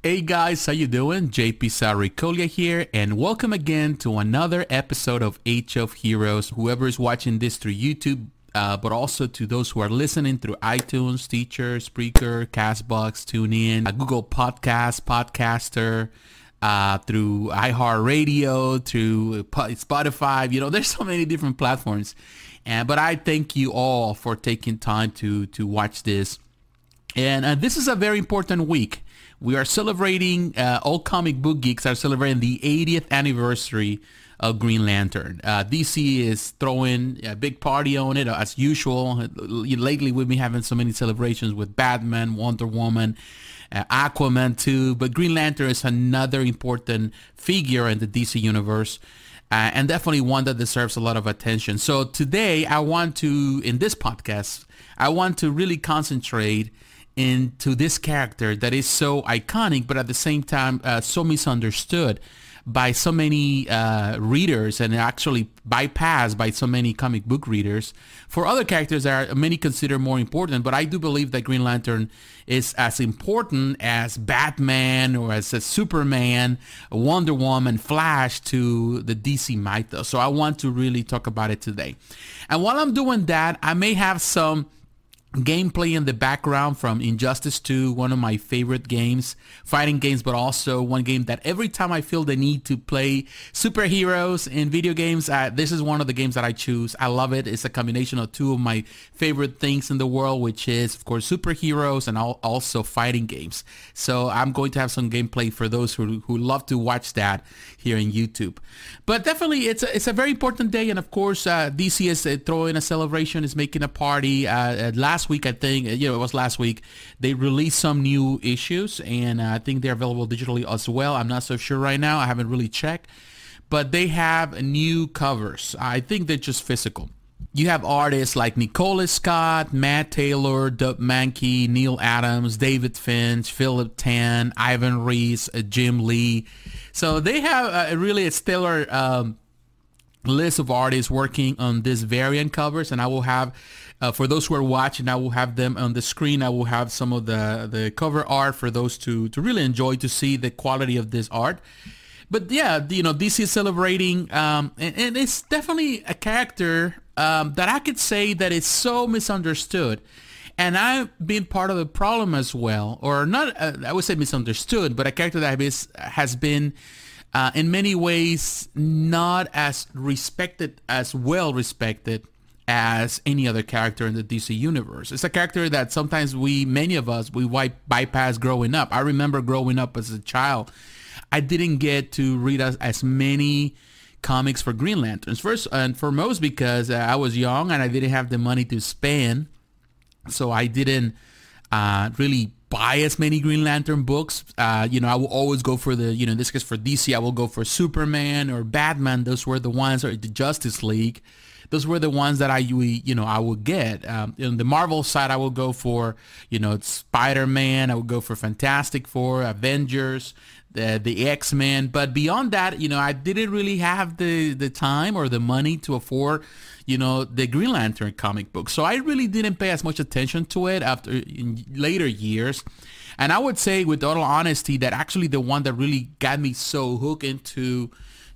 Hey guys, how you doing? JP Saricolia here, and welcome again to another episode of Age of Heroes. Whoever is watching this through YouTube, uh, but also to those who are listening through iTunes, Stitcher, Spreaker, Castbox, TuneIn, uh, Google Podcast, Podcaster, uh, through iHeartRadio, through Spotify. You know, there's so many different platforms. And but I thank you all for taking time to to watch this. And uh, this is a very important week. We are celebrating, uh, all comic book geeks are celebrating the 80th anniversary of Green Lantern. Uh, DC is throwing a big party on it as usual. Lately, we've been having so many celebrations with Batman, Wonder Woman, uh, Aquaman too. But Green Lantern is another important figure in the DC universe. Uh, and definitely one that deserves a lot of attention. So today I want to, in this podcast, I want to really concentrate into this character that is so iconic, but at the same time uh, so misunderstood by so many uh, readers and actually bypassed by so many comic book readers. For other characters that are many consider more important, but I do believe that Green Lantern is as important as Batman or as Superman, Wonder Woman, Flash to the DC mythos. So I want to really talk about it today. And while I'm doing that, I may have some gameplay in the background from Injustice 2, one of my favorite games, fighting games, but also one game that every time I feel the need to play superheroes in video games, uh, this is one of the games that I choose. I love it. It's a combination of two of my favorite things in the world, which is, of course, superheroes and also fighting games. So I'm going to have some gameplay for those who, who love to watch that here in YouTube. But definitely, it's a, it's a very important day. And of course, uh, DC is uh, throwing a celebration, is making a party. Uh, last last week, I think, you know, it was last week, they released some new issues, and uh, I think they're available digitally as well. I'm not so sure right now. I haven't really checked. But they have new covers. I think they're just physical. You have artists like Nicola Scott, Matt Taylor, Doug Mahnke, Neal Adams, David Finch, Philip Tan, Ivan Reis, uh, Jim Lee. So they have a, really a stellar um, list of artists working on this variant covers, and I will have uh, for those who are watching, I will have them on the screen. I will have some of the, the cover art for those to, to really enjoy to see the quality of this art. But yeah, you know, DC is celebrating, um, and, and, it's definitely a character um, that I could say that is so misunderstood. And I've been part of the problem as well, or not, uh, I would say misunderstood, but a character that has been uh, in many ways not as respected, as well respected as any other character in the DC universe. It's a character that sometimes we, many of us, we bypass growing up. I remember growing up as a child, I didn't get to read as, as many comics for Green Lanterns. First and foremost because uh, I was young and I didn't have the money to spend. So I didn't uh, really buy as many Green Lantern books. Uh, you know, I will always go for the, you know, in this case for DC, I will go for Superman or Batman. Those were the ones, or the Justice League those were the ones that I you know I would get. Um, in the Marvel side, I would go for you know Spider Man. I would go for Fantastic Four, Avengers, the the X Men. But beyond that, you know, I didn't really have the the time or the money to afford you know the Green Lantern comic book. So I really didn't pay as much attention to it after in later years. And I would say with total honesty that actually the one that really got me so hooked into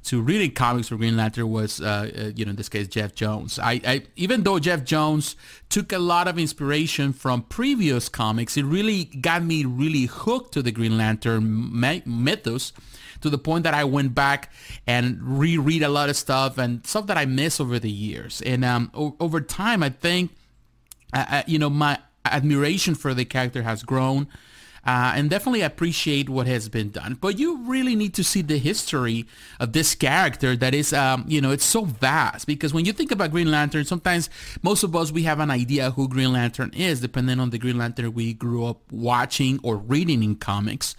to reading comics for Green Lantern was, uh, uh, you know, in this case, Geoff Johns. I, I, even though Geoff Johns took a lot of inspiration from previous comics, it really got me really hooked to the Green Lantern mythos to the point that I went back and reread a lot of stuff and stuff that I missed over the years. And um, over time, I think, uh, uh you know, my admiration for the character has grown uh, and definitely appreciate what has been done. But you really need to see the history of this character that is, um, you know, it's so vast because when you think about Green Lantern, sometimes most of us, we have an idea who Green Lantern is, depending on the Green Lantern we grew up watching or reading in comics.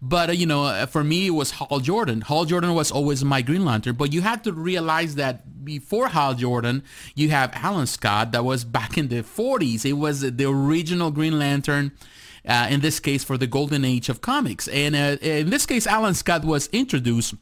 But, uh, you know, uh, for me, it was Hal Jordan. Hal Jordan was always my Green Lantern. But you have to realize that before Hal Jordan, you have Alan Scott that was back in the 40s. It was the original Green Lantern uh, in this case for the golden age of comics. And uh, in this case, Alan Scott was introduced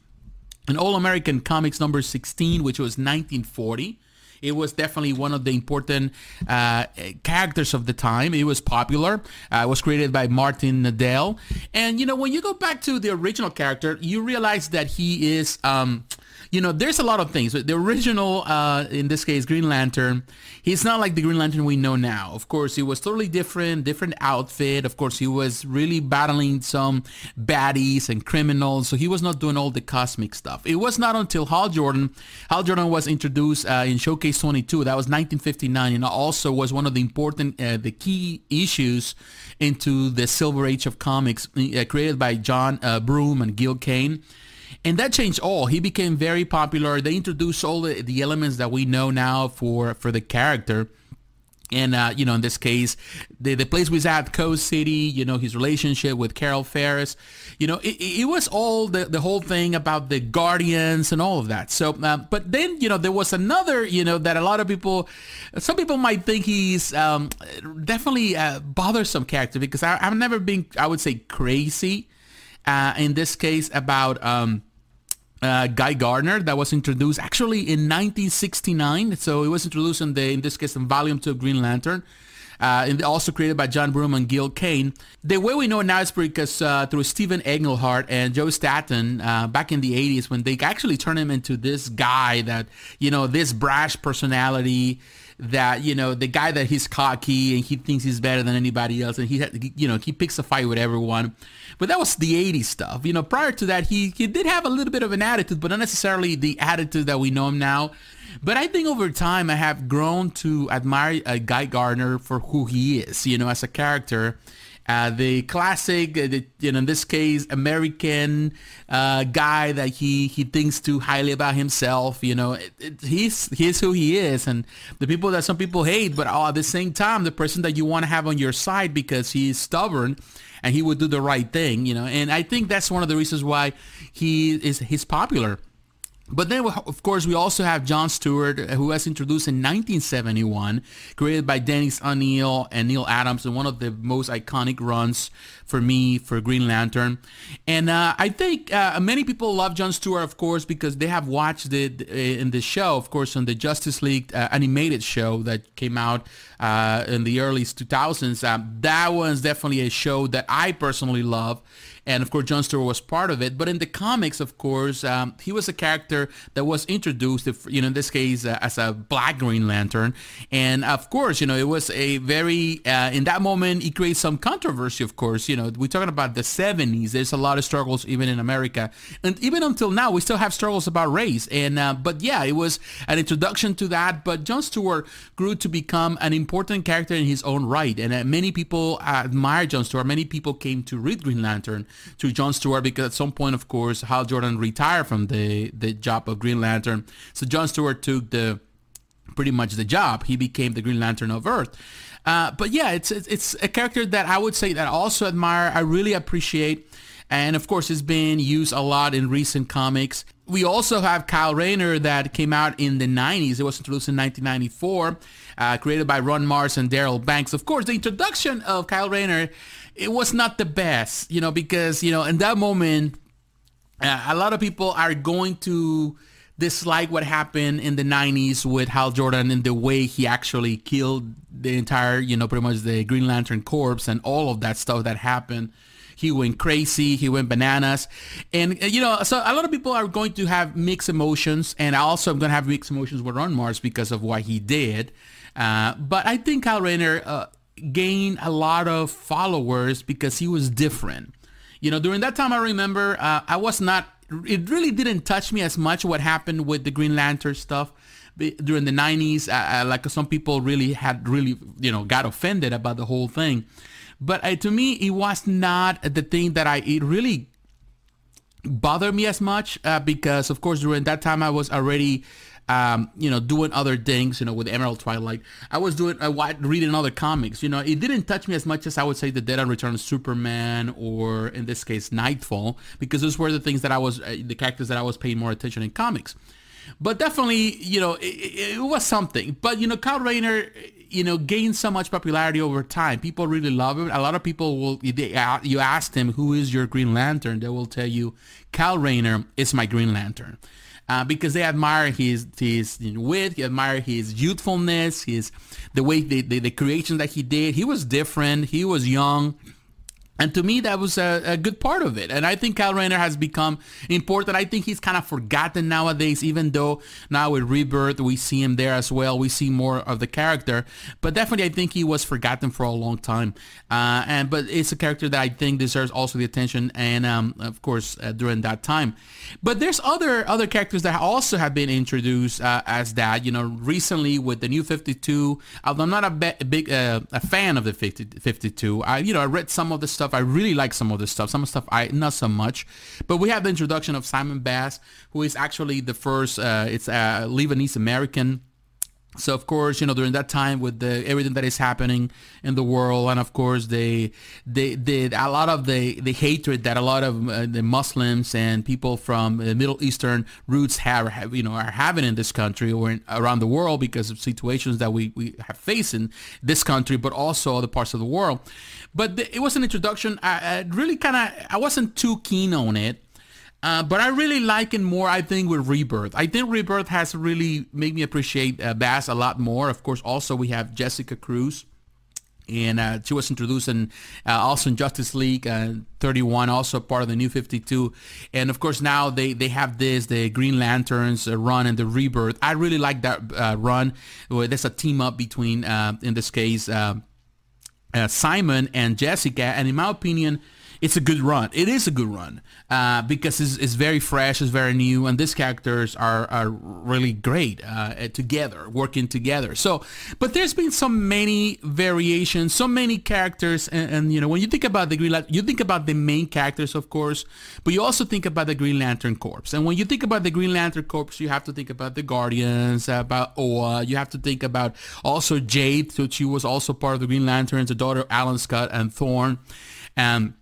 in All American Comics number 16, which was 1940. It was definitely one of the important uh, characters of the time. It was popular. Uh, it was created by Martin Nodell. And, you know, when you go back to the original character, you realize that he is... Um, you know, there's a lot of things. The original, uh, in this case, Green Lantern, he's not like the Green Lantern we know now. Of course, he was totally different, different outfit. Of course, he was really battling some baddies and criminals, so he was not doing all the cosmic stuff. It was not until Hal Jordan, Hal Jordan was introduced uh, in Showcase 22, that was 1959, and also was one of the important, uh, the key issues into the Silver Age of comics uh, created by John uh, Broome and Gil Kane and that changed all. He became very popular. They introduced all the, the elements that we know now for for the character. And, uh, you know, in this case, the, the place was at, Coast City, you know, his relationship with Carol Ferris, you know, it, it was all the, the whole thing about the Guardians and all of that. So, uh, but then, you know, there was another, you know, that a lot of people, some people might think he's um, definitely a bothersome character because I, have never been, I would say, crazy uh, in this case about... Um, uh, Guy Gardner that was introduced actually in 1969. So it was introduced in the in this case in Volume Two of Green Lantern. Uh, and also created by John Broome and Gil Kane. The way we know now is because uh, through Stephen Englehart and Joe Staton uh, back in the 80s when they actually turned him into this guy that, you know, this brash personality that, you know, the guy that he's cocky and he thinks he's better than anybody else and he, you know, he picks a fight with everyone. But that was the 80s stuff. You know, prior to that, he, he did have a little bit of an attitude, but not necessarily the attitude that we know him now. But I think over time, I have grown to admire uh, Guy Gardner for who he is, you know, as a character. Uh, the classic, uh, the, you know, in this case, American uh, guy that he he thinks too highly about himself. You know, it, it, he's he's who he is, and the people that some people hate, but oh, at the same time, the person that you want to have on your side because he's stubborn and he would do the right thing, you know. And I think that's one of the reasons why he is he's popular. But then, of course, we also have John Stewart, who was introduced in 1971, created by Dennis O'Neil and Neal Adams, and one of the most iconic runs for me for Green Lantern. And uh, I think uh, many people love John Stewart, of course, because they have watched it uh, in the show, of course, on the Justice League uh, animated show that came out uh, in the early 2000s. Um, that was definitely a show that I personally love and of course John Stewart was part of it. But in the comics, of course, um, he was a character that was introduced, if, you know, in this case uh, as a Black Green Lantern, and of course, you know, it was a very uh, in that moment it created some controversy. Of course, you know, we're talking about the 70s. There's a lot of struggles even in America, and even until now, we still have struggles about race. And uh, but yeah, it was an introduction to that. But John Stewart grew to become an important character in his own right, and uh, many people admire John Stewart. Many people came to read Green Lantern to John Stewart because at some point, of course, Hal Jordan retired from the, the job of Green Lantern. So John Stewart took the pretty much the job. He became the Green Lantern of Earth. Uh, but yeah, it's, it's a character that I would say that I also admire. I really appreciate. And of course, it's been used a lot in recent comics. We also have Kyle Rayner that came out in the 90s. It was introduced in 1994, uh, created by Ron Marz and Darryl Banks. Of course, the introduction of Kyle Rayner it was not the best, you know, because, you know, in that moment, uh, a lot of people are going to dislike what happened in the 90s with Hal Jordan and the way he actually killed the entire, you know, pretty much the Green Lantern Corps and all of that stuff that happened. He went crazy. He went bananas. And, uh, you know, so a lot of people are going to have mixed emotions. And I also am going to have mixed emotions with Ron Marz because of what he did. Uh, but I think Kyle Rayner uh, gained a lot of followers because he was different. You know, during that time, I remember uh, I was not, it really didn't touch me as much what happened with the Green Lantern stuff during the 90s. Uh, uh, like some people really had really, you know, got offended about the whole thing. But uh, to me, it was not the thing that I, it really bothered me as much uh, because, of course, during that time, I was already um, you know, doing other things, you know, with Emerald Twilight. I was doing, uh, reading other comics, you know, it didn't touch me as much as I would say The Death and Return of Superman or in this case, Knightfall, because those were the things that I was, uh, the characters that I was paying more attention in comics. But definitely, you know, it, it was something. But, you know, Kyle Rayner, you know, gained so much popularity over time. People really love him. A lot of people will, they, you ask them, who is your Green Lantern? They will tell you, Cal Rayner is my Green Lantern. uh, because they admire his his wit, they admire his youthfulness, his the way the, the, the creation that he did. He was different. He was young. And to me, that was a, a, good part of it. And I think Kyle Rayner has become important. I think he's kind of forgotten nowadays, even though now with Rebirth, we see him there as well. We see more of the character. But definitely, I think he was forgotten for a long time. Uh, and But it's a character that I think deserves also the attention. And, um, of course, uh, during that time. But there's other other characters that also have been introduced uh, as that. You know, recently with the new 52, although I'm not a, be- big uh, a fan of the 50, 52. I, you know, I read some of the stuff stuff. I really like some of this stuff. Some of the stuff I not so much. But we have the introduction of Simon Baz, who is actually the first. Uh, it's a Lebanese American so of course, you know, during that time with the everything that is happening in the world, and of course, they they did a lot of the the hatred that a lot of uh, the Muslims and people from the Middle Eastern roots have, have you know are having in this country or in, around the world because of situations that we we have faced in this country, but also other parts of the world. But the, it was an introduction. I, I really kind of I wasn't too keen on it uh, but I really like it more, I think, with Rebirth. I think Rebirth has really made me appreciate uh, Baz a lot more. Of course, also we have Jessica Cruz. And uh, she was introduced in uh, also in Justice League uh, 31, also part of the New 52. And of course, now they, they have this, the Green Lanterns run and the Rebirth. I really like that run. There's a team up between, in this case, Simon and Jessica. And in my opinion, it's a good run. It is a good run uh, because it's, it's, very fresh, it's very new, and these characters are, are really great uh, together, working together. So, but there's been so many variations, so many characters, and, and you know when you think about the Green Lantern, you think about the main characters, of course, but you also think about the Green Lantern Corps. And when you think about the Green Lantern Corps, you have to think about the Guardians, about Oa. You have to think about also Jade, so she was also part of the Green Lanterns, the daughter of Alan Scott and Thorn. And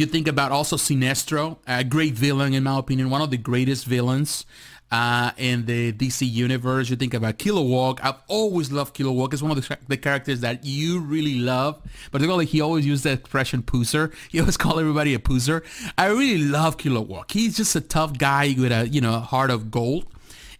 you think about also Sinestro, a great villain in my opinion, one of the greatest villains uh, in the DC universe. You think about Kilowog. I've always loved Kilowog. It's one of the, the characters that you really love. Particularly, he always used the expression "poozer." He always called everybody a poozer. I really love Kilowog. He's just a tough guy with a you know heart of gold.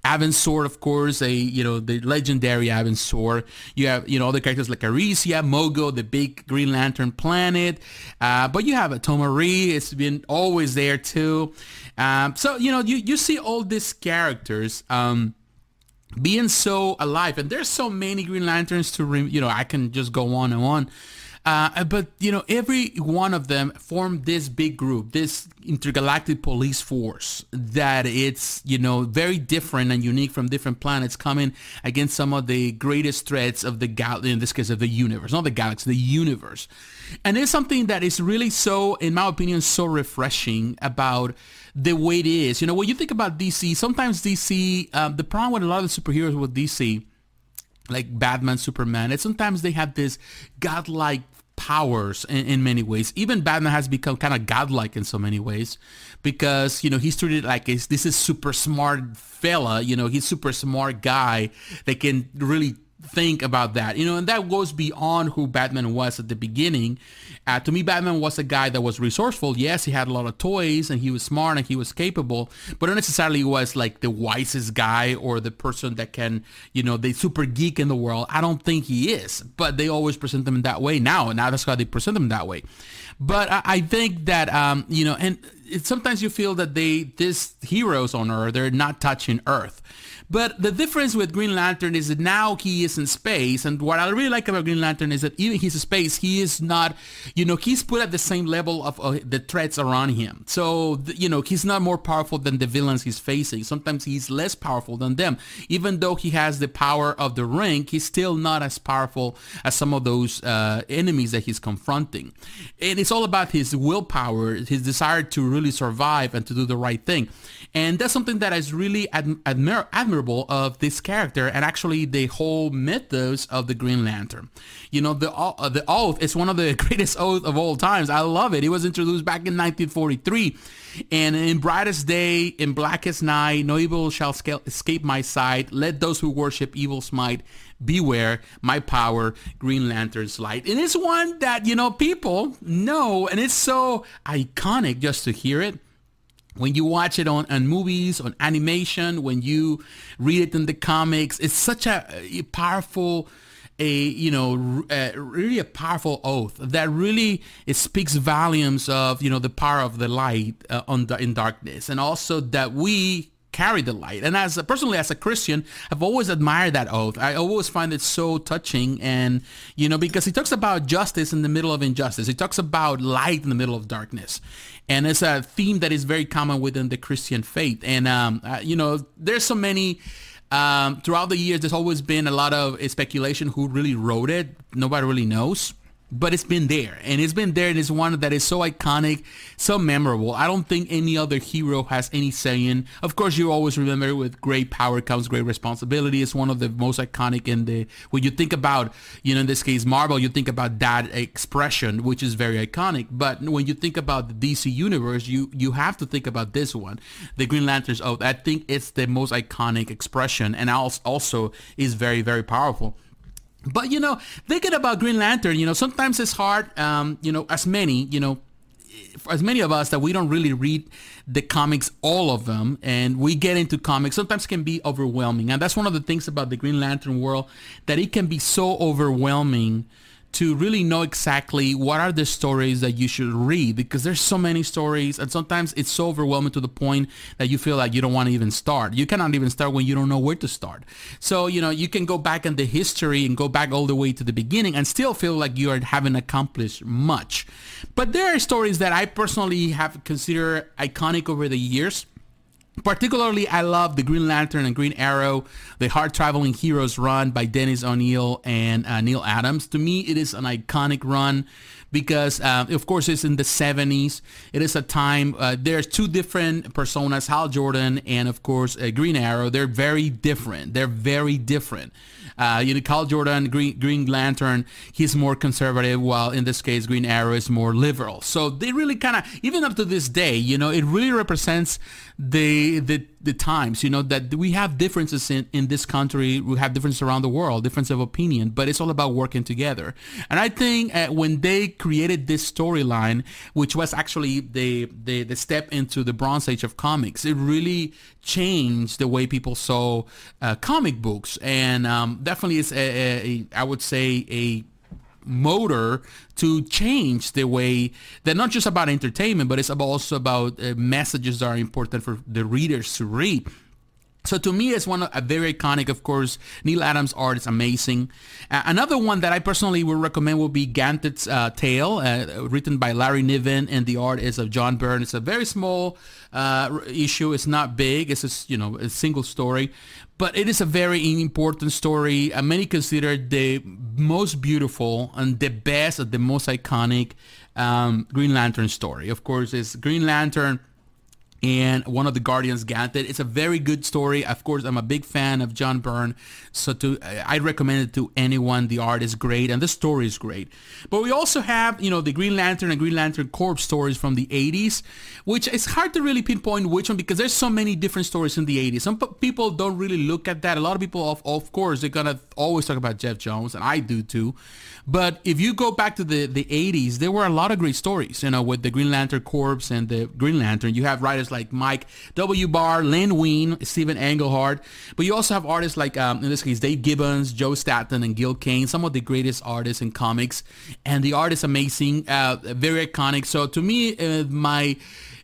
Abin Sur, of course, a you know the legendary Abin Sur. You have you know other characters like Arisia, Mogo, the big Green Lantern planet. Uh, but you have a Tomar-Re. It's been always there too. Um, so you know you you see all these characters. Um, being so alive and there's so many green lanterns to you know i can just go on and on uh, but you know, every one of them formed this big group, this intergalactic police force that it's you know very different and unique from different planets, coming against some of the greatest threats of the gal in this case of the universe, not the galaxy, the universe. And it's something that is really so, in my opinion, so refreshing about the way it is. You know, when you think about DC, sometimes DC, um, the problem with a lot of the superheroes with DC like Batman, Superman, and sometimes they have this godlike powers in, in, many ways. Even Batman has become kind of godlike in so many ways because, you know, he's treated like this is super smart fella, you know, he's super smart guy that can really think about that, you know, and that goes beyond who Batman was at the beginning. Uh, to me, Batman was a guy that was resourceful. Yes, he had a lot of toys and he was smart and he was capable, but not necessarily was like the wisest guy or the person that can, you know, the super geek in the world. I don't think he is, but they always present them in that way now. Now that's how they present them that way. But I, I think that, um, you know, and it, sometimes you feel that they, these heroes on Earth, they're not touching Earth. But the difference with Green Lantern is that now he is in space. And what I really like about Green Lantern is that even he's in space, he is not, you know, he's put at the same level of uh, the threats around him. So, you know, he's not more powerful than the villains he's facing. Sometimes he's less powerful than them. Even though he has the power of the ring, he's still not as powerful as some of those uh, enemies that he's confronting. And it's all about his willpower, his desire to really survive and to do the right thing. And that's something that is really admir- admirable admirable of this character and actually the whole mythos of the Green Lantern. You know, the uh, the oath is one of the greatest oaths of all times. I love it. It was introduced back in 1943. And in brightest day, in blackest night, no evil shall escape my sight. Let those who worship evil smite. Beware my power, Green Lantern's light. And it's one that, you know, people know, and it's so iconic just to hear it when you watch it on, on movies, on animation, when you read it in the comics, it's such a, a powerful, a you know, a, really a powerful oath that really it speaks volumes of you know the power of the light uh, on the, in darkness, and also that we carry the light. And as a, personally as a Christian, I've always admired that oath. I always find it so touching, and you know, because he talks about justice in the middle of injustice. He talks about light in the middle of darkness, and it's a theme that is very common within the Christian faith. And um, uh, you know, there's so many. Um, throughout the years, there's always been a lot of speculation who really wrote it. Nobody really knows but it's been there and it's been there and it's one that is so iconic so memorable. I don't think any other hero has any saying of course you always remember with great power comes great responsibility. It's one of the most iconic in the when you think about you know in this case marvel you think about that expression which is very iconic. But when you think about the dc universe you you have to think about this one the green lantern's oath. I think it's the most iconic expression and also is very very powerful but you know, thinking about Green Lantern, you know, sometimes it's hard. Um, you know, as many, you know, as many of us that we don't really read the comics, all of them, and we get into comics, sometimes can be overwhelming. And that's one of the things about the Green Lantern world that it can be so overwhelming to really know exactly what are the stories that you should read because there's so many stories and sometimes it's so overwhelming to the point that you feel like you don't want to even start. You cannot even start when you don't know where to start. So, you know, you can go back in the history and go back all the way to the beginning and still feel like you are haven't accomplished much. But there are stories that I personally have considered iconic over the years Particularly, I love the Green Lantern and Green Arrow, the hard traveling heroes run by Dennis O'Neil and uh, Neal Adams. To me, it is an iconic run because, uh, of course, it's in the 70s. It is a time, uh, there's two different personas, Hal Jordan and, of course, uh, Green Arrow. They're very different. They're very different. Uh, you know, Hal Jordan, Green, Green Lantern, he's more conservative, while in this case, Green Arrow is more liberal. So they really kind of, even up to this day, you know, it really represents the the the times you know that we have differences in in this country we have differences around the world difference of opinion but it's all about working together. And i think uh, when they created this storyline which was actually the, the the step into the bronze age of comics it really changed the way people saw uh, comic books. And um, definitely is a, a, a i would say a motor to change the way that not just about entertainment, but it's also about uh, messages that are important for the readers to read. So to me, it's one of, a very iconic, of course. Neal Adams' art is amazing. Uh, another one that I personally would recommend would be Ganthet's uh, Tale, uh, written by Larry Niven, and the art is of John Byrne. It's a very small uh, issue. It's not big. It's a, you know a single story, but it is a very important story. Uh, many consider it the most beautiful and the best, the most iconic um, Green Lantern story. Of course, it's Green Lantern and one of the Guardians Ganthet. It's a very good story. Of course, I'm a big fan of John Byrne, so to I recommend it to anyone. The art is great and the story is great. But we also have, you know, the Green Lantern and Green Lantern Corps stories from the 80s, which it's hard to really pinpoint which one because there's so many different stories in the 80s. Some people don't really look at that. A lot of people, of, of course, they're gonna always talk about Geoff Johns, and I do too. But if you go back to the, the 80s, there were a lot of great stories, you know, with the Green Lantern Corps and the Green Lantern. You have writers like Mike W. Barr, Len Wein, Stephen Englehart. But you also have artists like, um, in this case, Dave Gibbons, Joe Staton, and Gil Kane, some of the greatest artists in comics. And the art is amazing, uh, very iconic. So to me, uh, my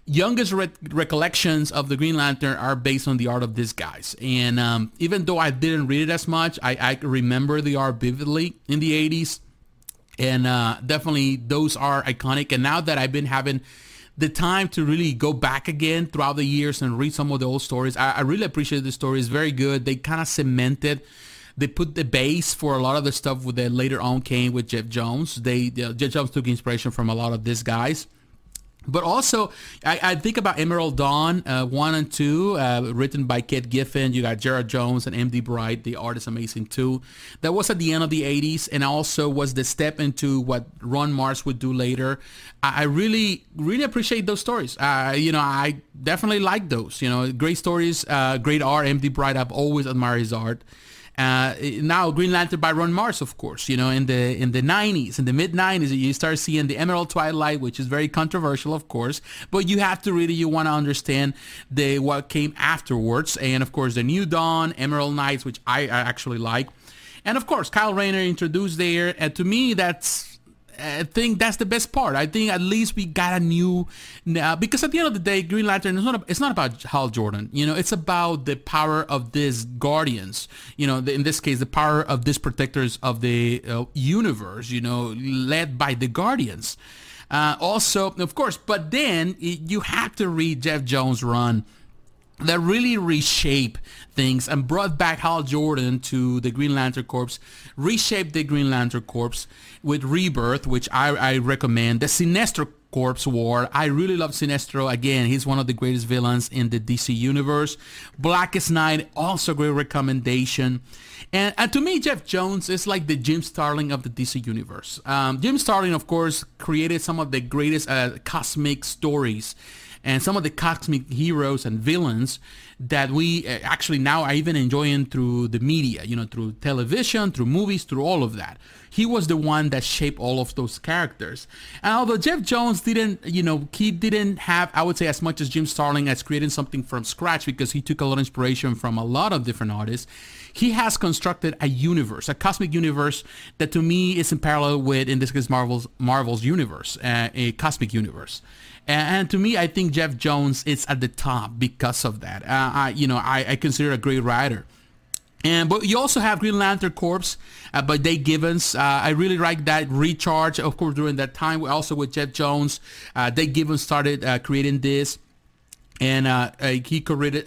youngest re- recollections of the Green Lantern are based on the art of these guys. And um, even though I didn't read it as much, I, I remember the art vividly in the 80s and uh, definitely those are iconic. And now that I've been having the time to really go back again throughout the years and read some of the old stories, I, I really appreciate the story. It's very good. They kind of cemented they put the base for a lot of the stuff that later on came with Geoff Johns. They Geoff Johns took inspiration from a lot of these guys. But also, I, I, think about Emerald Dawn uh, 1 and 2, uh, written by Keith Giffen. You got Gerard Jones and M.D. Bright. The art is amazing too. That was at the end of the 80s and also was the step into what Ron Marz would do later. I, I really, really appreciate those stories. Uh, you know, I definitely like those. You know, great stories, uh, great art. M.D. Bright, I've always admired his art. Uh, now Green Lantern by Ron Marz, of course. You know, in the in the 90s, in the mid 90s, you start seeing the Emerald Twilight, which is very controversial, of course. But you have to really you want to understand the what came afterwards, and of course the New Dawn, Emerald Knights, which I, I actually like, and of course Kyle Rayner introduced there. And to me, that's I think that's the best part. I think at least we got a new uh, because at the end of the day, Green Lantern is not it's not about Hal Jordan. You know, it's about the power of these guardians. You know, the, in this case, the power of these protectors of the uh, universe. You know, led by the guardians. Uh, also, of course, but then you have to read Geoff Johns' run that really reshape things and brought back Hal Jordan to the Green Lantern Corps, reshaped the Green Lantern Corps with Rebirth, which I, I recommend. The Sinestro Corps War. I really love Sinestro. Again, he's one of the greatest villains in the DC universe. Blackest Night, also great recommendation. And, and to me, Geoff Johns is like the Jim Starlin of the DC universe. Um, Jim Starlin, of course, created some of the greatest uh, cosmic stories and some of the cosmic heroes and villains that we uh, actually now are even enjoying through the media, you know, through television, through movies, through all of that. He was the one that shaped all of those characters. And although Geoff Johns didn't, you know, he didn't have, I would say, as much as Jim Starlin as creating something from scratch because he took a lot of inspiration from a lot of different artists. He has constructed a universe, a cosmic universe that to me is in parallel with, in this case, Marvel's Marvel's universe, uh, a cosmic universe. And to me, I think Geoff Johns is at the top because of that. Uh, I, you know, I, I consider a great writer. And but you also have Green Lantern Corps uh, by Dave Gibbons. Uh, I really like that recharge. Of course, during that time, also with Geoff Johns, uh, Dave Gibbons started uh, creating this, and uh, uh, he created,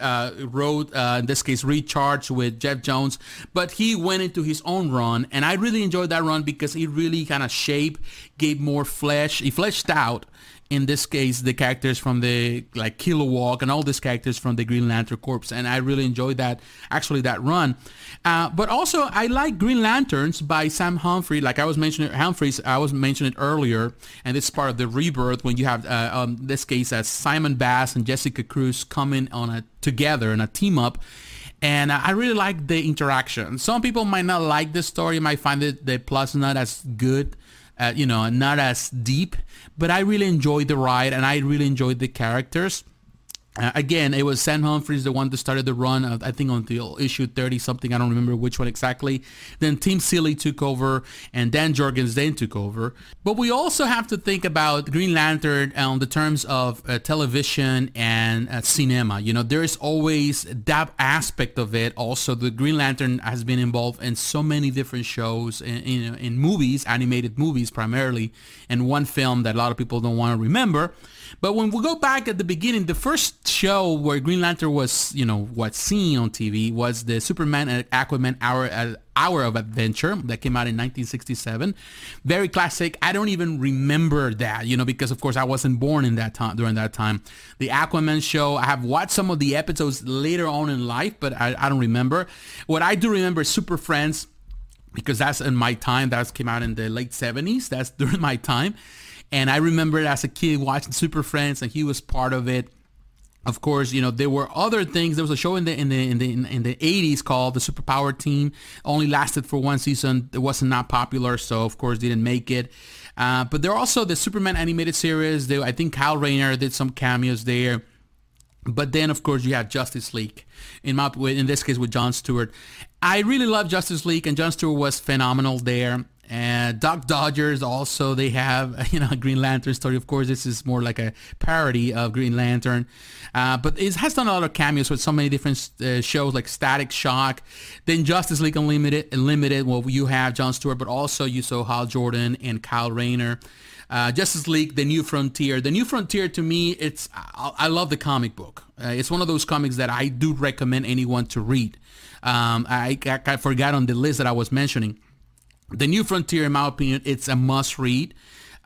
wrote in this case Recharge with Geoff Johns But he went into his own run, and I really enjoyed that run because he really kind of shaped, gave more flesh. He fleshed out in this case the characters from the like Kilowog and all these characters from the Green Lantern Corps and I really enjoyed that actually that run uh, but also I like Green Lanterns by Sam Humphrey like I was mentioning Humphries I was mentioning earlier and it's part of the rebirth when you have uh, um, this case as Simon Baz and Jessica Cruz coming on a together in a team up and I really like the interaction. Some people might not like the story, might find it the plus not as good, uh, you know, not as deep. But I really enjoyed the ride, and I really enjoyed the characters. Uh, again, it was Sam Humphries, the one that started the run, of, I think on the issue 30 something. I don't remember which one exactly. Then Tim Seeley took over and Dan Jurgens then took over. But we also have to think about Green Lantern on the terms of uh, television and uh, cinema. You know, there is always that aspect of it. Also, the Green Lantern has been involved in so many different shows, in, in, in movies, animated movies primarily, and one film that a lot of people don't want to remember. But when we go back at the beginning, the first show where Green Lantern was, you know, what's seen on TV was the Superman and Aquaman Hour uh, Hour of Adventure that came out in 1967. Very classic. I don't even remember that, you know, because of course I wasn't born in that time during that time. The Aquaman show, I have watched some of the episodes later on in life, but I, I don't remember. What I do remember is Super Friends because that's in my time. That came out in the late 70s. That's during my time. And I remember as a kid watching Super Friends, and he was part of it. Of course, you know there were other things. There was a show in the in the in the in the 80s called the Superpower Team. Only lasted for one season. It wasn't not popular, so of course didn't make it. Uh, but there are also the Superman animated series. They, I think Kyle Rayner did some cameos there. But then, of course, you have Justice League. In my, in this case, with John Stewart. I really love Justice League, and John Stewart was phenomenal there. And Duck Dodgers also they have you know Green Lantern story. Of course, this is more like a parody of Green Lantern, uh, but it has done a lot of cameos with so many different uh, shows like Static Shock, then Justice League Unlimited. Unlimited, well, you have John Stewart, but also you saw Hal Jordan and Kyle Rayner. Uh, Justice League: The New Frontier. The New Frontier to me, it's I, I love the comic book. Uh, it's one of those comics that I do recommend anyone to read. Um, I, I, I forgot on the list that I was mentioning. The New Frontier, in my opinion, it's a must read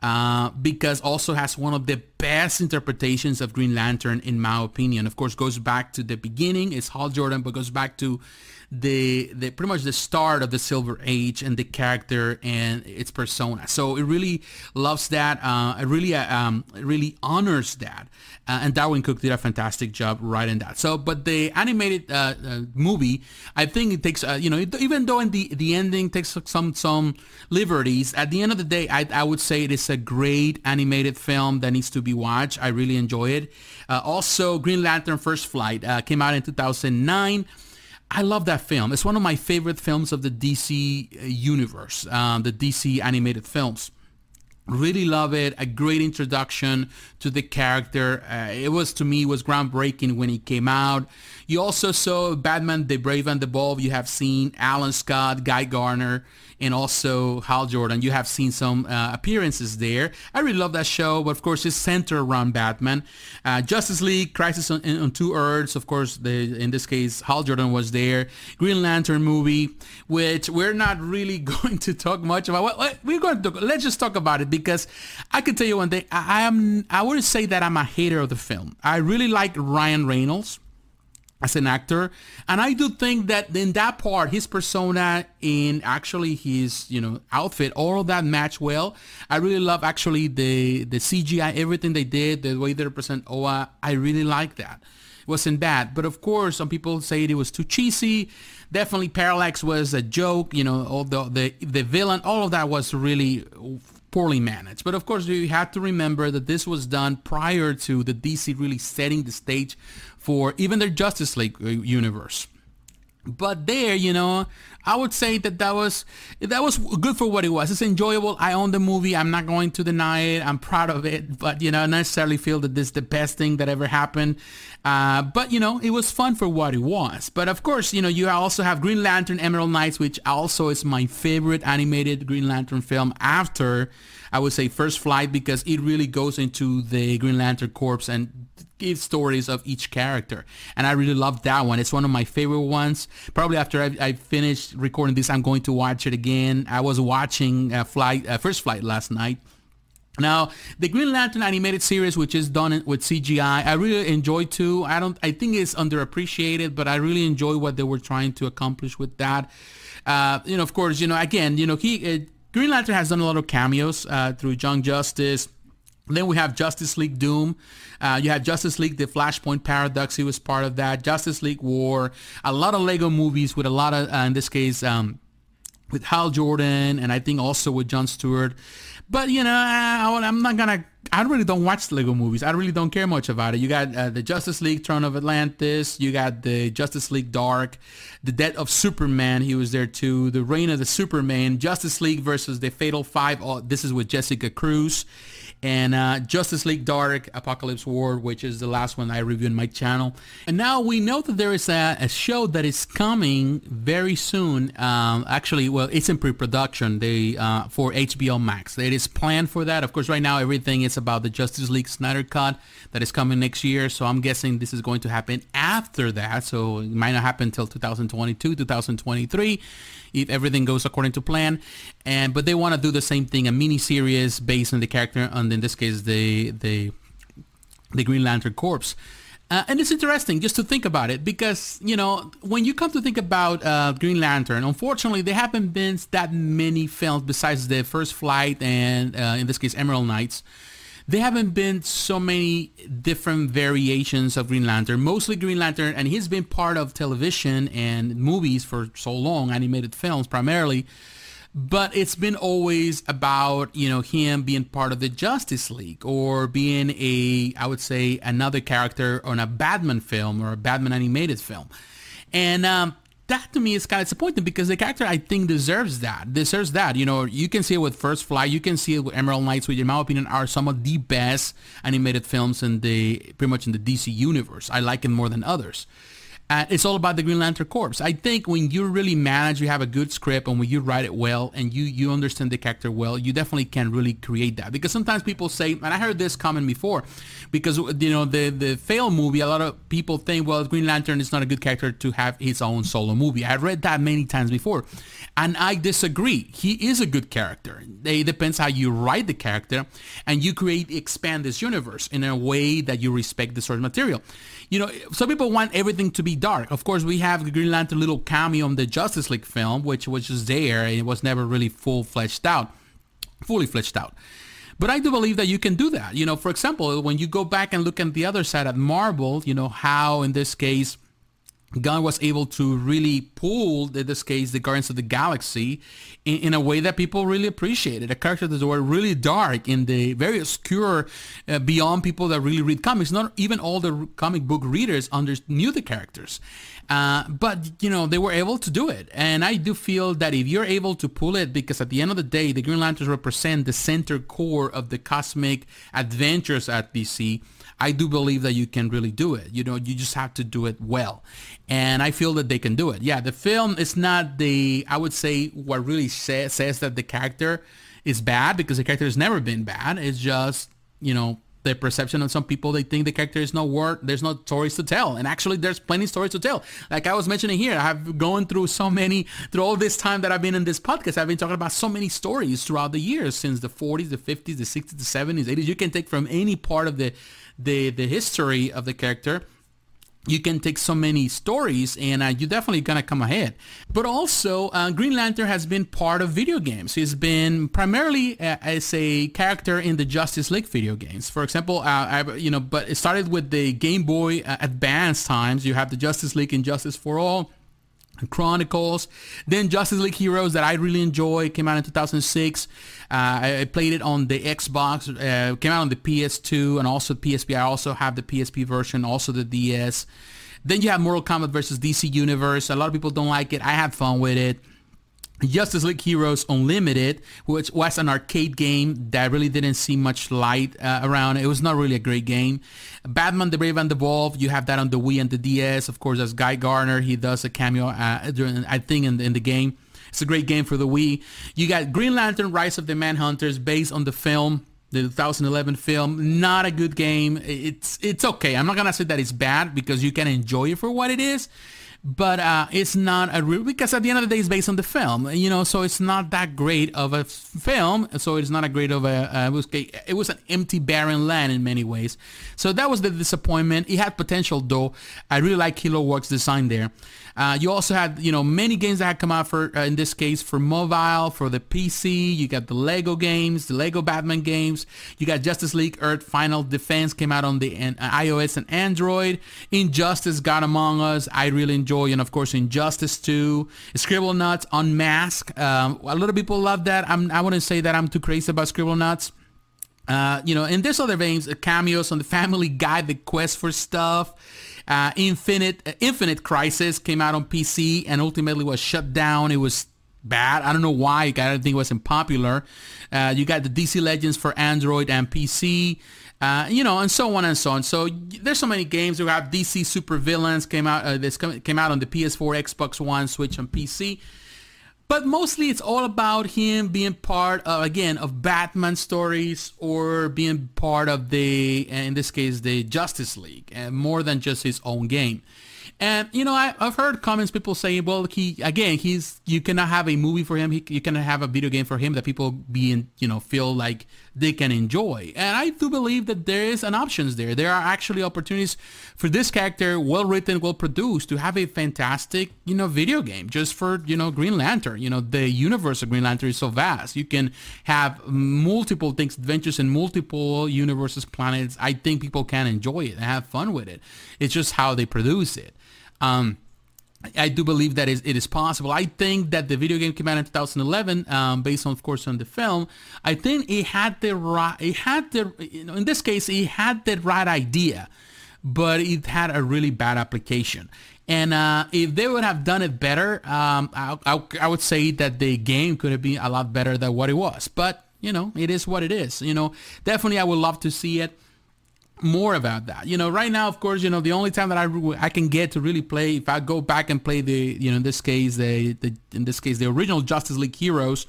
uh, because also has one of the best interpretations of Green Lantern, in my opinion. Of course, goes back to the beginning. It's Hal Jordan, but goes back to the the pretty much the start of the Silver Age and the character and its persona. So it really loves that. Uh, it really uh, um, it really honors that. Uh, and Darwyn Cooke did a fantastic job writing that. So, but the animated uh, uh, movie, I think it takes uh, you know even though in the the ending takes some some liberties. At the end of the day, I, I would say it is a great animated film that needs to be watched. I really enjoy it. also, Green Lantern First Flight came out in 2009. I love that film. It's one of my favorite films of the DC uh, universe, um, the DC animated films. Really love it. A great introduction to the character. Uh, it was to me was groundbreaking when it came out. You also saw Batman: The Brave and the Bold. You have seen Alan Scott, Guy Gardner, and also Hal Jordan. You have seen some uh, appearances there. I really love that show, but of course it's centered around Batman. Uh, Justice League, Crisis on, on, Two Earths, of course, the, in this case, Hal Jordan was there. Green Lantern movie, which we're not really going to talk much about. We're going to talk, let's just talk about it because I can tell you one thing. I, I am I wouldn't say that I'm a hater of the film. I really like Ryan Reynolds as an actor. And i do think that in that part his persona in actually his you know outfit all of that match well. I really love actually the the cgi everything they did the way they represent oa i really like that. It wasn't bad. But of course some people say it was too cheesy. Definitely parallax was a joke you know all the the, the villain all of that was really poorly managed. But of course, you have to remember that this was done prior to the DC really setting the stage for even their Justice League uh, universe. But there, you know, I would say that that was that was good for what it was. It's enjoyable. I own the movie. I'm not going to deny it. I'm proud of it. But you know, I necessarily feel that this is the best thing that ever happened. Uh, but you know, it was fun for what it was. But of course, you know, you also have Green Lantern Emerald Knights, which also is my favorite animated Green Lantern film after I would say First Flight because it really goes into the Green Lantern Corps and stories of each character. And I really love that one. It's one of my favorite ones. Probably after I, I finished recording this, I'm going to watch it again. I was watching uh, Flight, uh, First Flight last night. Now, the Green Lantern animated series, which is done with CGI, I really enjoy too. I don't, I think it's underappreciated, but I really enjoy what they were trying to accomplish with that. Uh, you know, of course, you know, again, you know, he, uh, Green Lantern has done a lot of cameos uh, through Young Justice. Then we have Justice League Doom. Uh, you have Justice League, the Flashpoint Paradox. He was part of that. Justice League War. A lot of Lego movies with a lot of, uh, in this case, um, with Hal Jordan and I think also with John Stewart. But you know, I, am not gonna. I really don't watch Lego movies. I really don't care much about it. You got uh, the Justice League: Throne of Atlantis. You got the Justice League Dark, the Death of Superman. He was there too. The Reign of the Superman. Justice League versus the Fatal Five. Oh, this is with Jessica Cruz and uh, Justice League Dark Apocalypse War, which is the last one I reviewed on my channel. And now we know that there is a, a show that is coming very soon. Um, actually, well, it's in pre-production they, uh, for HBO Max. It is planned for that. Of course, right now everything is about the Justice League Snyder Cut that is coming next year. So I'm guessing this is going to happen after that. So it might not happen until 2022, 2023 if everything goes according to plan. And but they want to do the same thing, a mini series based on the character, and in this case, the the the Green Lantern Corps. Uh, and it's interesting just to think about it because, you know, when you come to think about uh, Green Lantern, unfortunately, there haven't been that many films besides the First Flight and, uh, in this case, Emerald Knights there haven't been so many different variations of Green Lantern. Mostly Green Lantern, and he's been part of television and movies for so long, animated films primarily. But it's been always about you know him being part of the Justice League or being a I would say another character on a Batman film or a Batman animated film. And um, that to me is kind of disappointing because the character I think deserves that. Deserves that. You know, you can see it with First Flight. You can see it with Emerald Knights, which in my opinion are some of the best animated films in the pretty much in the DC universe. I like it more than others. Uh, it's all about the Green Lantern Corps. I think when you really manage, you have a good script, and when you write it well, and you you understand the character well, you definitely can really create that. Because sometimes people say, and I heard this comment before, because you know the the fail movie, a lot of people think, well, Green Lantern is not a good character to have his own solo movie. I've read that many times before, and I disagree. He is a good character. It depends how you write the character, and you create expand this universe in a way that you respect the source material you know, some people want everything to be dark. Of course, we have the Green Lantern little cameo in the Justice League film, which was just there and it was never really full fleshed out, fully fleshed out. But I do believe that you can do that. You know, for example, when you go back and look at the other side at Marvel, you know, how in this case Gunn was able to really pull, in this case, the Guardians of the Galaxy in, in, a way that people really appreciated. A character that were really dark in the very obscure, uh, beyond people that really read comics. Not even all the comic book readers under, knew the characters. Uh, but, you know, they were able to do it. And I do feel that if you're able to pull it, because at the end of the day, the Green Lanterns represent the center core of the cosmic adventures at DC, I do believe that you can really do it. You know, you just have to do it well. And I feel that they can do it. Yeah, the film is not the, I would say what really say, says that the character is bad because the character has never been bad. It's just, you know, the perception of some people they think the character is no worth there's no stories to tell. And actually there's plenty stories to tell. Like i was mentioning here i've gone through so many through all this time that i've been in this podcast i've been talking about so many stories throughout the years since the 40s the 50s the 60s the 70s 80s you can take from any part of the the the history of the character you can take so many stories and uh, you're definitely gonna come ahead. But also uh, green lantern has been part of video games. He's been primarily uh, as a character in the justice league video games. For example uh, I, you know but it started with the game boy uh, advance times. You have the justice league and justice for all Chronicles. Then Justice League Heroes that I really enjoy came out in 2006. Uh, I, played it on the Xbox. Uh, came out on the PS2 and also PSP. I also have the PSP version, also the DS. Then you have Mortal Kombat versus DC Universe. A lot of people don't like it. I had fun with it. Justice League Heroes Unlimited, which was an arcade game that really didn't see much light uh, around. It was not really a great game. Batman: The Brave and the Bold, you have that on the Wii and the DS. Of course, as Guy Gardner, he does a cameo uh, during, I think, in, in the game. It's a great game for the Wii. You got Green Lantern: Rise of the Manhunters, based on the film the 2011 film not a good game it's it's okay i'm not gonna say that it's bad because you can enjoy it for what it is but uh, it's not a real because at the end of the day it's based on the film you know so it's not that great of a film so it's not a great of a uh, it, was, it was an empty barren land in many ways so that was the disappointment it had potential though i really like Kilowog's design there uh, you also had, you know, many games that had come out for, uh, in this case, for mobile, for the PC. You got the Lego games, the Lego Batman games. You got Justice League Earth Final Defense came out on the uh, iOS and Android. Injustice God Among Us, I really enjoy. And of course, Injustice 2. Scribblenauts Unmask. Um, a lot of people love that. I'm, I wouldn't say that I'm too crazy about Scribblenauts. Uh, you know, and there's other veins, uh, cameos on the Family Guy, the quest for stuff. Uh, Infinite uh, Infinite Crisis came out on PC and ultimately was shut down. It was bad. I don't know why. I don't think it wasn't popular. Uh, you got the DC Legends for Android and PC. Uh, you know, and so on and so on. So there's so many games. We have DC Super Villains came out. Uh, this came out on the PS4, Xbox One, Switch, and PC. But mostly it's all about him being part of, again, of Batman stories or being part of the, in this case, the Justice League, and more than just his own game. And you know, I, have heard comments people saying, well, he again, he's you cannot have a movie for him. He, you cannot have a video game for him that people being you know feel like they can enjoy. And I do believe that there is an options there. There are actually opportunities for this character, well written, well produced, to have a fantastic you know video game just for you know Green Lantern. You know, the universe of Green Lantern is so vast. You can have multiple things, adventures in multiple universes, planets. I think people can enjoy it and have fun with it. It's just how they produce it. Um, I do believe that it is possible. I think that the video game came out in 2011, um, based on, of course, on the film. I think it had the right, it had the, you know, in this case, it had the right idea, but it had a really bad application. And uh, if they would have done it better, um, I, I, I would say that the game could have been a lot better than what it was. But you know, it is what it is. You know, definitely, I would love to see it more about that. You know, right now, of course, you know, the only time that I I can get to really play, if I go back and play the, you know, in this case, the, the in this case, the original Justice League Heroes,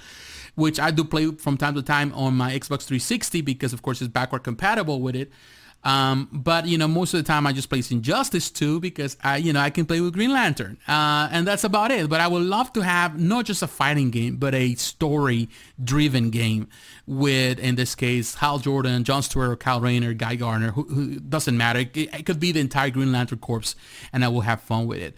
which I do play from time to time on my Xbox 360 because, of course, it's backward compatible with it. Um, but you know, most of the time I just play Injustice 2 because I, you know, I can play with Green Lantern, uh, and that's about it. But I would love to have not just a fighting game, but a story-driven game with, in this case, Hal Jordan, John Stewart, Kyle Rayner, Guy Gardner, who, who doesn't matter. It, it could be the entire Green Lantern Corps, and I will have fun with it.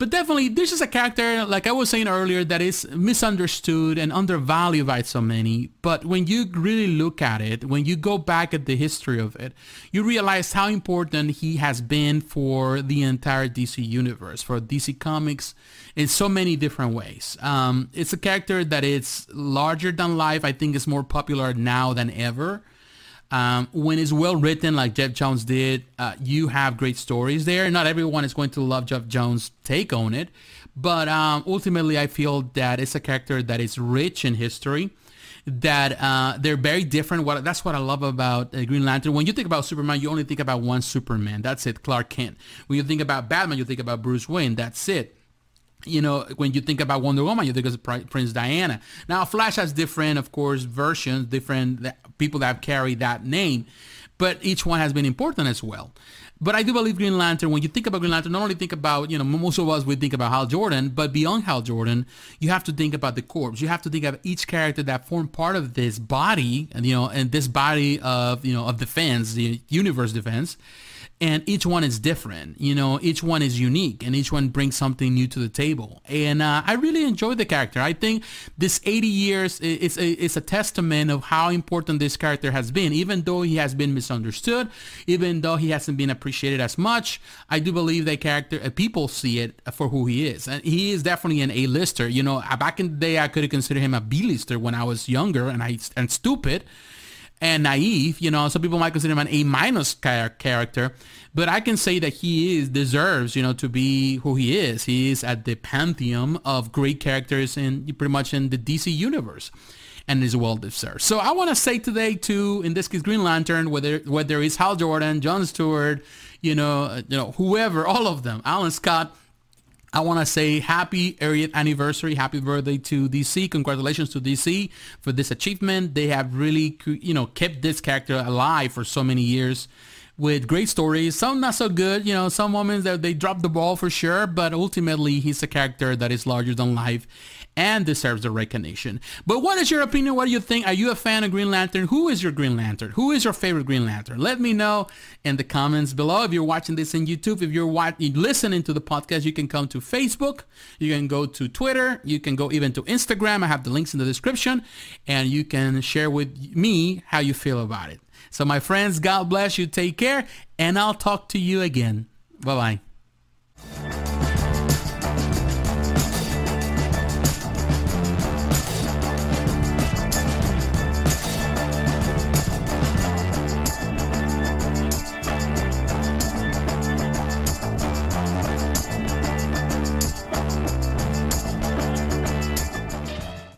But definitely, this is a character, like I was saying earlier, that is misunderstood and undervalued by so many. But when you really look at it, when you go back at the history of it, you realize how important he has been for the entire DC universe, for DC Comics in so many different ways. Um, it's a character that is larger than life. I think is more popular now than ever. Um, when it's well written, like Geoff Johns did, uh, you have great stories there. Not everyone is going to love Geoff Johns' take on it, but um, ultimately, I feel that it's a character that is rich in history. That uh, they're very different. What that's what I love about uh, Green Lantern. When you think about Superman, you only think about one Superman. That's it, Clark Kent. When you think about Batman, you think about Bruce Wayne. That's it you know, when you think about Wonder Woman, you think of Prince Diana. Now, Flash has different, of course, versions, different people that have carried that name, but each one has been important as well. But I do believe Green Lantern, when you think about Green Lantern, not only think about, you know, most of us, we think about Hal Jordan, but beyond Hal Jordan, you have to think about the corps. You have to think of each character that formed part of this body, and, you know, and this body of, you know, of defense, the universe defense and each one is different you know each one is unique and each one brings something new to the table. And uh, i really enjoy the character. I think this 80 years is a, it's a testament of how important this character has been. Even though he has been misunderstood even though he hasn't been appreciated as much i do believe that character uh, people see it for who he is. And he is definitely an a-lister. You know back in the day i could have considered him a b-lister when i was younger and i and stupid and naive. You know, some people might consider him an A minus character, but I can say that he is deserves, you know, to be who he is. He is at the pantheon of great characters in pretty much in the DC universe. And is well deserved. So I want to say today to, in this case, Green Lantern, whether whether it's Hal Jordan, John Stewart, you know, you know, whoever, all of them, Alan Scott, I want to say happy 80th anniversary, happy birthday to DC. Congratulations to DC for this achievement. They have really, you know, kept this character alive for so many years with great stories. Some not so good, you know, some moments that they dropped the ball for sure, but ultimately he's a character that is larger than life and deserves the recognition. But what is your opinion? What do you think? Are you a fan of Green Lantern? Who is your Green Lantern? Who is your favorite Green Lantern? Let me know in the comments below. If you're watching this in YouTube, if you're watching, listening to the podcast, you can come to Facebook, you can go to Twitter, you can go even to Instagram. I have the links in the description, and you can share with me how you feel about it. So my friends, God bless you. Take care, and I'll talk to you again. Bye-bye.